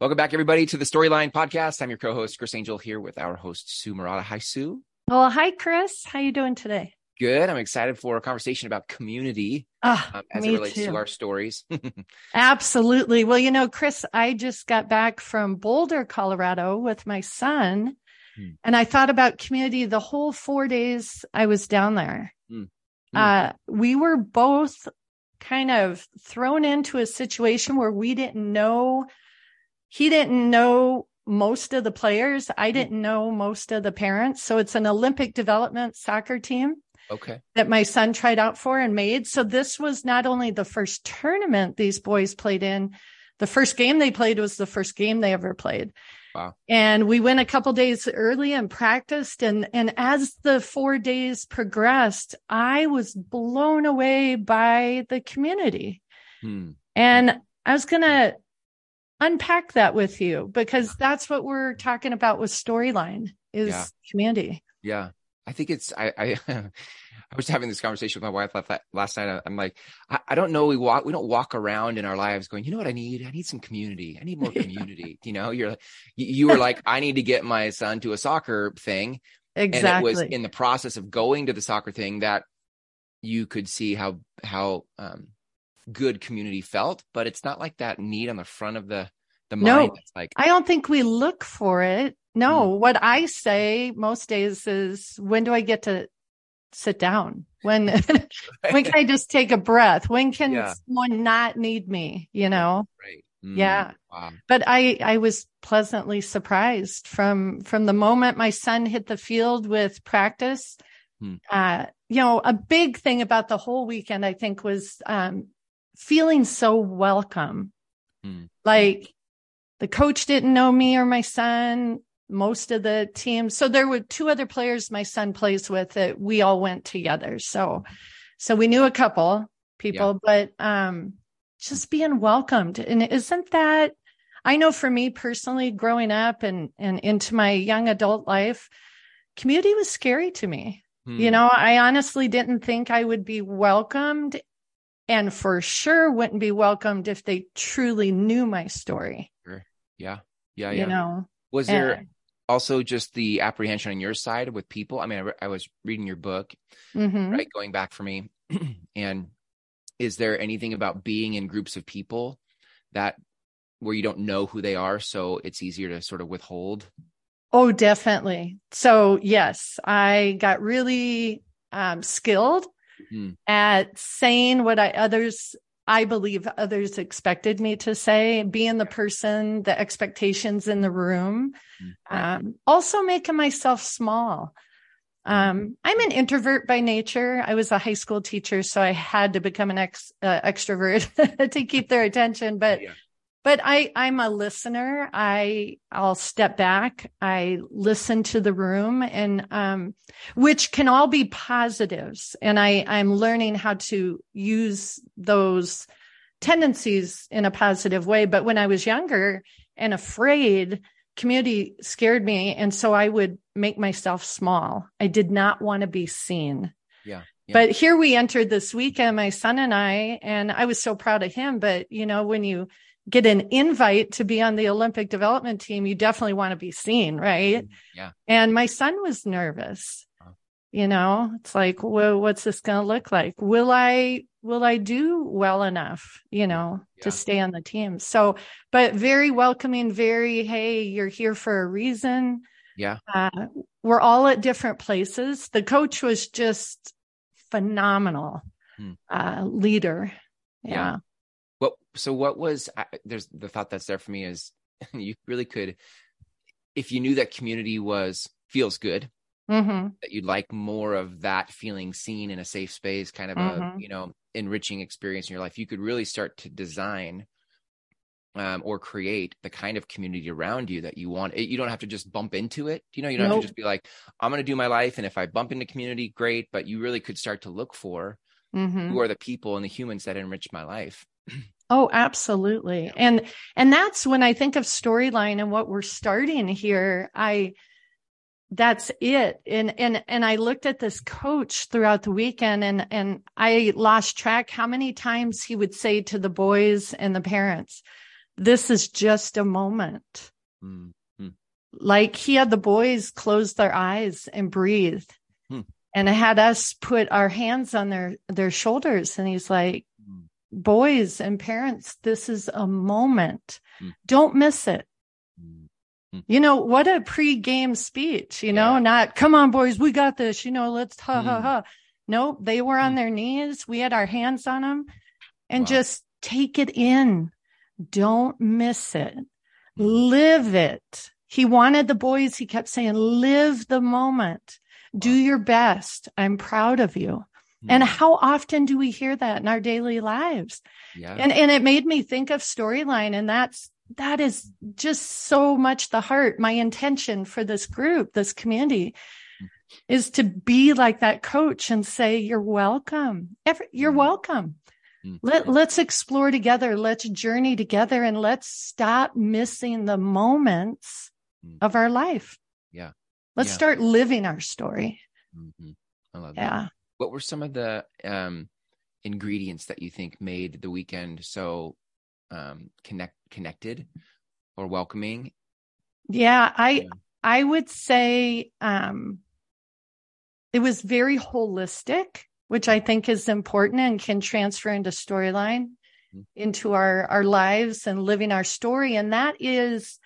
Welcome back, everybody, to the Storyline Podcast. I'm your co-host, Chris Angel, here with our host, Sue Murata. Hi, Sue. Well, hi, Chris. How are you doing today? Good. I'm excited for a conversation about community Ah, um, as it relates too. to our stories. Absolutely. Well, you know, Chris, I just got back from Boulder, Colorado with my son, Hmm. and I thought about community the whole four days I was down there. Hmm. Hmm. Uh, we were both kind of thrown into a situation where we didn't know, he didn't know most of the players. I didn't know most of the parents. So it's an Olympic development soccer team. okay. that my son tried out for and made. So this was not only the first tournament these boys played in, the first game they played was the first game they ever played. Wow. And we went a couple days early and practiced and and as the 4 days progressed, I was blown away by the community. Hmm. And I was going to unpack that with you because that's what we're talking about with storyline is Yeah. community. Yeah. I think it's I I, I was having this conversation with my wife last, last night. I'm like, I, I don't know. We walk we don't walk around in our lives going, you know what I need? I need some community. I need more community. You know, you're you, you were like, I need to get my son to a soccer thing. Exactly. And it was in the process of going to the soccer thing that you could see how how um good community felt, but it's not like that need on the front of the the No. mind. It's like I don't think we look for it. No, what I say most days is when do I get to sit down? When when can I just take a breath? When can Yeah. someone not need me, you know? right. Mm, Yeah. Wow. But I I was pleasantly surprised from from the moment my son hit the field with practice. Hmm. Uh you know, a big thing about the whole weekend I think was um feeling so welcome. Hmm. Like the coach didn't know me or my son, most of the team. So there were two other players my son plays with that we all went together. So so we knew a couple people, but um just being welcomed. And isn't that I know for me personally, growing up and and into my young adult life, community was scary to me. Hmm. You know, I honestly didn't think I would be welcomed and for sure wouldn't be welcomed if they truly knew my story. Yeah. Yeah. You Yeah. know, Was there And- also just the apprehension on your side with people? I mean, I, re- I was reading your book, Mhm. right? Going back for me. and is there anything about being in groups of people that where you don't know who they are, so it's easier to sort of withhold? Oh, definitely. So yes, I got really um, skilled Hmm. at saying what I others I believe others expected me to say, being the person, the expectations in the room, Hmm. um, also making myself small. Um, I'm an introvert by nature. I was a high school teacher, so I had to become an ex, uh, extrovert to keep their attention. But Yeah. But I I'm a listener. I I'll step back. I listen to the room and um which can all be positives and I I'm learning how to use those tendencies in a positive way but when I was younger and afraid community scared me and so I would make myself small. I did not want to be seen. Yeah. Yeah. But here we entered this weekend, my son and I, and I was so proud of him. But you know, when you get an invite to be on the Olympic development team, you definitely want to be seen, right? Yeah. And my son was nervous. You know, it's like, well, what's this going to look like? Will I, will I do well enough, you know, Yeah. to stay on the team? So, but very welcoming, very, hey, you're here for a reason. Yeah. Uh, we're all at different places. The coach was just phenomenal Hmm. uh, leader. Yeah. Yeah. What so what was I, there's the thought that's there for me is you really could if you knew that community was feels good hmm that you'd like more of that feeling seen in a safe space kind of a Mhm. you know enriching experience in your life you could really start to design um, or create the kind of community around you that you want. It, you don't have to just bump into it you know you don't have to just be like i'm going to do my life and if i bump into community great but you really could start to look for hmm who are the people and the humans that enrich my life Oh, absolutely. And and that's when I think of storyline and what we're starting here, I that's it. And and and I looked at this coach throughout the weekend and and I lost track how many times he would say to the boys and the parents, this is just a moment. Mm, mm, Like he had the boys close their eyes and breathe. Hmm. And had us put our hands on their, their shoulders. And he's like, boys and parents, this is a moment. Hmm. Don't miss it. mm. You know, what a pre-game speech, you know, Yeah. not come on, boys, we got this, you know, let's ha ha Hmm. ha. No, they were on Hmm. their knees. We had our hands on them and Wow. just take it in. Don't miss it. Hmm. Live it. He wanted the boys, he kept saying, live the moment. Do your best. I'm proud of you. And how often do we hear that in our daily lives? yeah. And and it made me think of storyline and that's that is just so much the heart. My intention for this group, this community is to be like that coach and say, you're welcome. Every, you're Mm. welcome. Mm. Let, let's explore together. Let's journey together and let's stop missing the moments Mm. of our life. Yeah. Let's Yeah. start living our story. Mhm. I love that. What were some of the um, ingredients that you think made the weekend so um, connect connected or welcoming? Yeah. I, Yeah. I would say, um, it was very holistic, which I think is important and can transfer into storyline, Mhm. into our, our lives and living our story. And that is,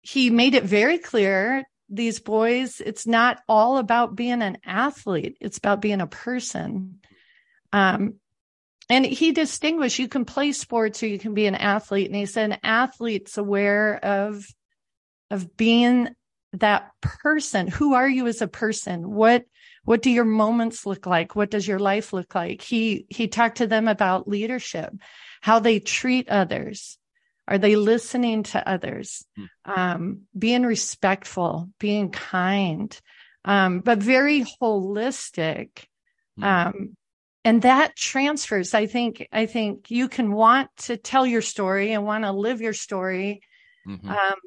he made it very clear. These boys, it's not all about being an athlete. It's about being a person. Um, and he distinguished, you can play sports or you can be an athlete. And he said, an athlete's aware of, of being that person. Who are you as a person? What, what do your moments look like? What does your life look like? He, he talked to them about leadership, how they treat others. Are they listening to others? Hmm. Um, being respectful, being kind, um, but very holistic. Hmm. Um, and that transfers. I think, I think you can want to tell your story and want to live your story. Mhm. Um,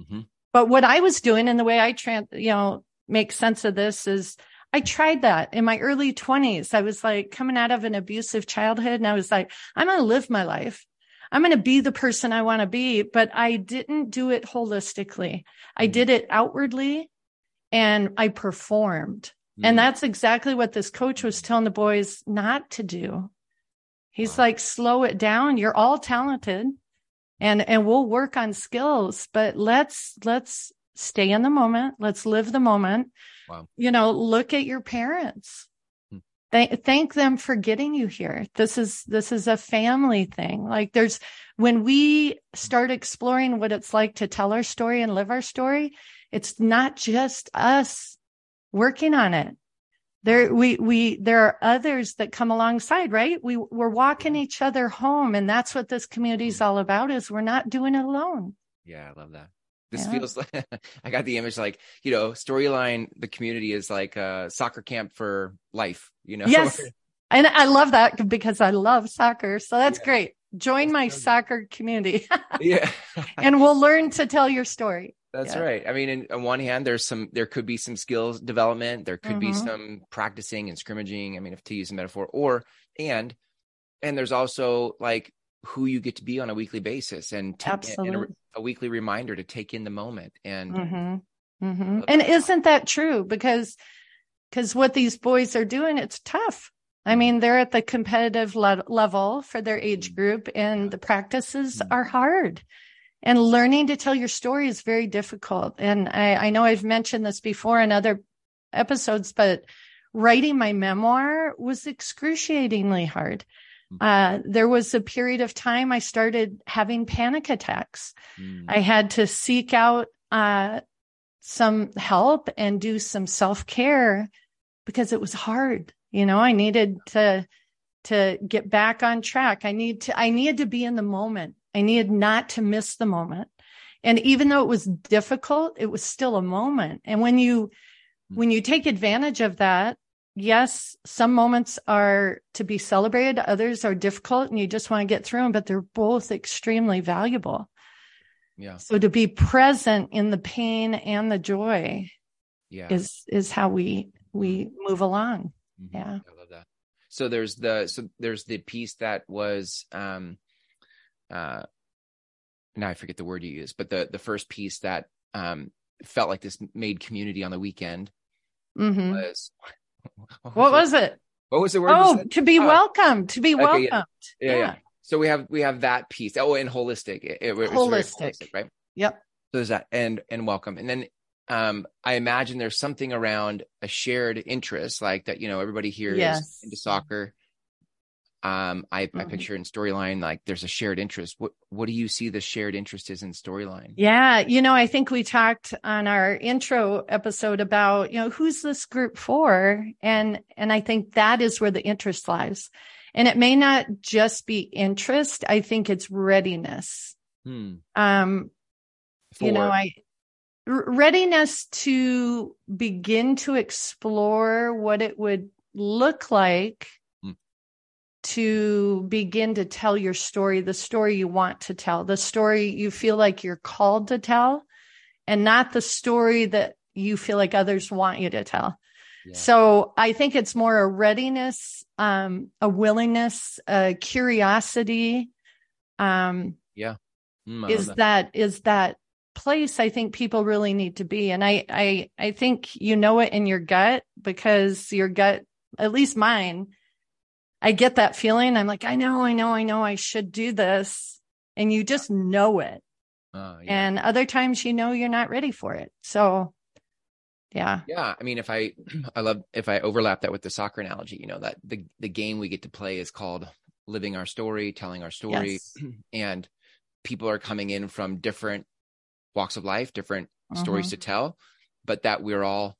Mhm. but what I was doing and the way I trans, you know, make sense of this is I tried that in my early twenties. I was like coming out of an abusive childhood and I was like, I'm going to live my life. I'm going to be the person I want to be, but I didn't do it holistically. I Mhm. did it outwardly and I performed. Mm. And that's exactly what this coach was telling the boys not to do. He's Wow. like, slow it down. You're all talented and, and we'll work on skills, but let's, let's stay in the moment. Let's live the moment. Wow. You know, look at your parents. Thank, thank them for getting you here. This is, this is a family thing. Like there's, when we start exploring what it's like to tell our story and live our story, it's not just us working on it. There, we, we, there are others that come alongside, right? We, we're walking mm-hmm. each other home. And that's what this community is all about is we're not doing it alone. Yeah, I love that. This Yeah. feels like I got the image like, you know, storyline, the community is like a soccer camp for life, you know? Yes. And I love that because I love soccer. So that's Yeah. great. Join my soccer community yeah. and we'll learn to tell your story. That's Yeah. right. I mean, in, on one hand, there's some, there could be some skills development. There could be Mhm. some practicing and scrimmaging. I mean, if to use a metaphor, or and and there's also like who you get to be on a weekly basis, and, ta- and a, weekly reminder to take in the moment. And Mm-hmm. Mm-hmm. And isn't that true? Because, because what these boys are doing, it's tough. I mean, they're at the competitive le- level for their age Mhm. group and the practices Mhm. are hard. And learning to tell your story is very difficult. And I, I know I've mentioned this before in other episodes, but writing my memoir was excruciatingly hard. Mhm. Uh, there was a period of time I started having panic attacks. Mm, I had to seek out uh, some help and do some self care because it was hard. You know, I needed to to get back on track. I need to I needed to be in the moment. I needed not to miss the moment. And even though it was difficult, it was still a moment. And when you when you take advantage of that, yes, some moments are to be celebrated, others are difficult and you just want to get through them, but they're both extremely valuable. yeah, So to be present in the pain and the joy yeah. is is how we we move along. Mhm. Yeah. I love that. So there's the so there's the piece that was um uh now I forget the word you used, but the the first piece that um felt like this made community on the weekend mm-hmm. was What was it? what was the word? Oh, to be Ah. welcomed, to be Okay, yeah. welcomed. yeah, yeah. So we have we have that piece. Oh, and holistic. It, it was Holistic. right? Yep. So there's that and and welcome. And then um I imagine there's something around a shared interest, like that, you know, everybody here is Yes. into soccer. Um I, I Mhm. picture in storyline like there's a shared interest. What what do you see the shared interest is in storyline? Yeah, you know, I think we talked on our intro episode about, you know, who's this group for? And and I think that is where the interest lies. And it may not just be interest, I think it's readiness. Hmm. Um, you know, For- I r- readiness to begin to explore what it would look like. To begin to tell your story, the story you want to tell, the story you feel like you're called to tell, and not the story that you feel like others want you to tell. Yeah. So I think it's more a readiness, um, a willingness, a curiosity. Um, Hmm, I is that is that place I think people really need to be. And I I I think you know it in your gut because your gut, at least mine, I get that feeling. I'm like, I know, I know, I know I should do this. And you just know it. Oh, yeah. And other times you know you're not ready for it. So yeah. Yeah, I mean, if I, I love if I overlap that with the soccer analogy, you know, that the the game we get to play is called living our story, telling our story, Yes. and people are coming in from different walks of life, different stories Mhm. to tell, but that we're all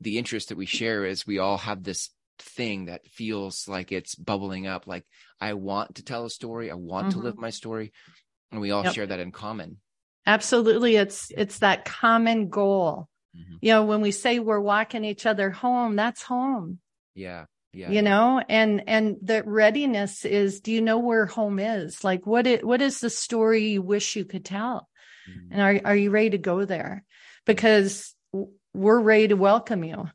the interest that we share is we all have this thing that feels like it's bubbling up, like I want to tell a story, I want to Mhm. live my story, and we all Yep. share that in common. Absolutely. It's it's that common goal. Mhm. You know, when we say we're walking each other home, that's home. Yeah, yeah, you know and and the readiness is do you know where home is like what it what is the story you wish you could tell Mhm. and are are you ready to go there because we're ready to welcome you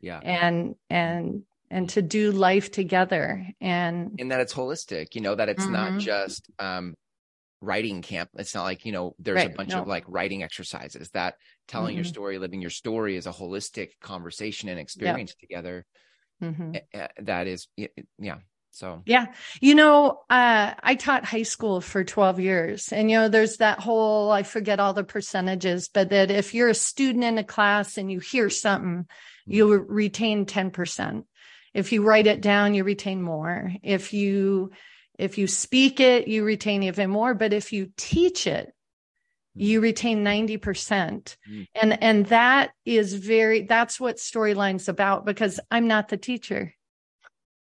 yeah. and and and to do life together and in that it's holistic you know that it's not Mhm. just um writing camp it's not like you know there's Right, a bunch no. of like writing exercises that telling your Mhm. story living your story is a holistic conversation and experience together Mhm. eh, eh, that is yeah so Yeah. You know, uh, I taught high school for 12 years and, you know, there's that whole, I forget all the percentages, but that if you're a student in a class and you hear something, you retain 10%. If you write it down, you retain more. If you, if you speak it, you retain even more. But if you teach it, you retain 90%. Mm. And, and that is very, that's what storyline's about because I'm not the teacher.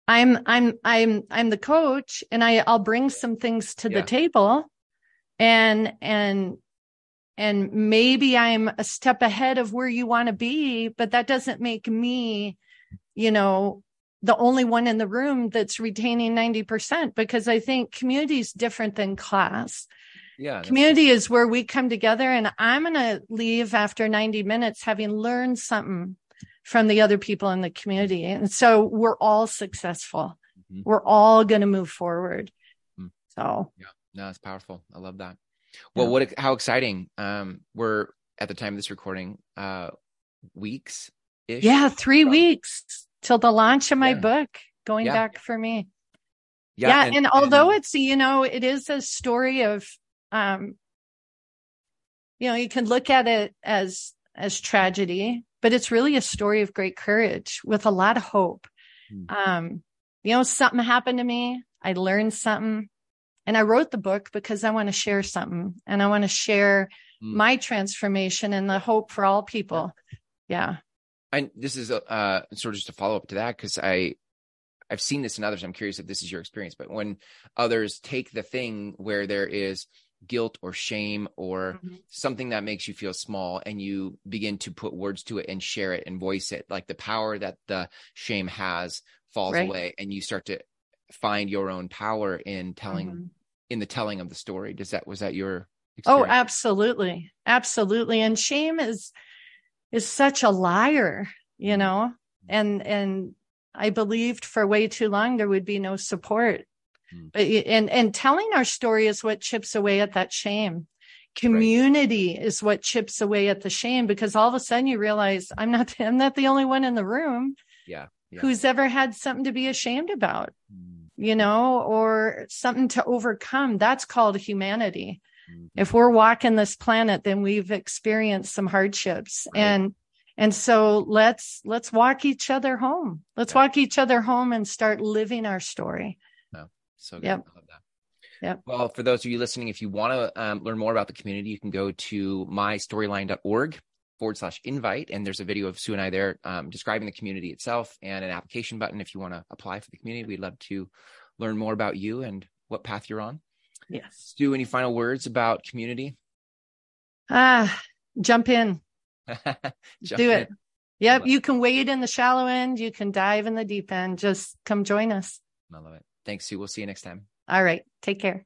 I'm I'm I'm I'm the coach and I I'll bring some things to Yeah. the table and and and maybe I'm a step ahead of where you want to be but that doesn't make me you know the only one in the room that's retaining 90% because I think community is different than class. yeah Community is where we come together and I'm going to leave after 90 minutes having learned something from the other people in the community. And so we're all successful. Mhm. We're all going to move forward. Mm. So no it's powerful i love that well Yeah. what how exciting um we're at the time of this recording uh weeks ish yeah, three weeks till the launch of my Yeah. book going Yeah. back for me. Yeah. and, although it's, you know, it is a story of, um, you know, you can look at it as, as tragedy, but it's really a story of great courage with a lot of hope. Hmm. Um, you know, something happened to me. I learned something and I wrote the book because I want to share something and I want to share Hmm. my transformation and the hope for all people. Yeah. I this is uh sort of just a follow up to that because I I've seen this in others. I'm curious if this is your experience, but when others take the thing where there is guilt or shame or Mhm. something that makes you feel small and you begin to put words to it and share it and voice it, like the power that the shame has falls Right. away and you start to find your own power in telling Mhm. in the telling of the story. Does that was that your experience? Oh, absolutely. Absolutely. And shame is is such a liar, you Mhm. know? And and I believed for way too long there would be no support. Mm. But and and telling our story is what chips away at that shame. Community right. is what chips away at the shame because all of a sudden you realize I'm not I'm not the only one in the room. Yeah. yeah. Who's ever had something to be ashamed about, mm. you know, or something to overcome. That's called humanity. If we're walking this planet, then we've experienced some hardships right. and and so let's let's walk each other home. Let's yeah. walk each other home and start living our story. No, so good. Yep. Yeah. Well, for those of you listening, if you want to um, learn more about the community, you can go to mystoryline.org forward slash invite. And there's a video of Sue and I there um, describing the community itself and an application button if you want to apply for the community. We'd love to learn more about you and what path you're on. Yes. Do any final words about community? Ah, jump in. jump Do it. In. Yep. You can wade in the shallow end. You can dive in the deep end. Just come join us. I love it. Thanks, Sue. We'll see you next time. All right. Take care.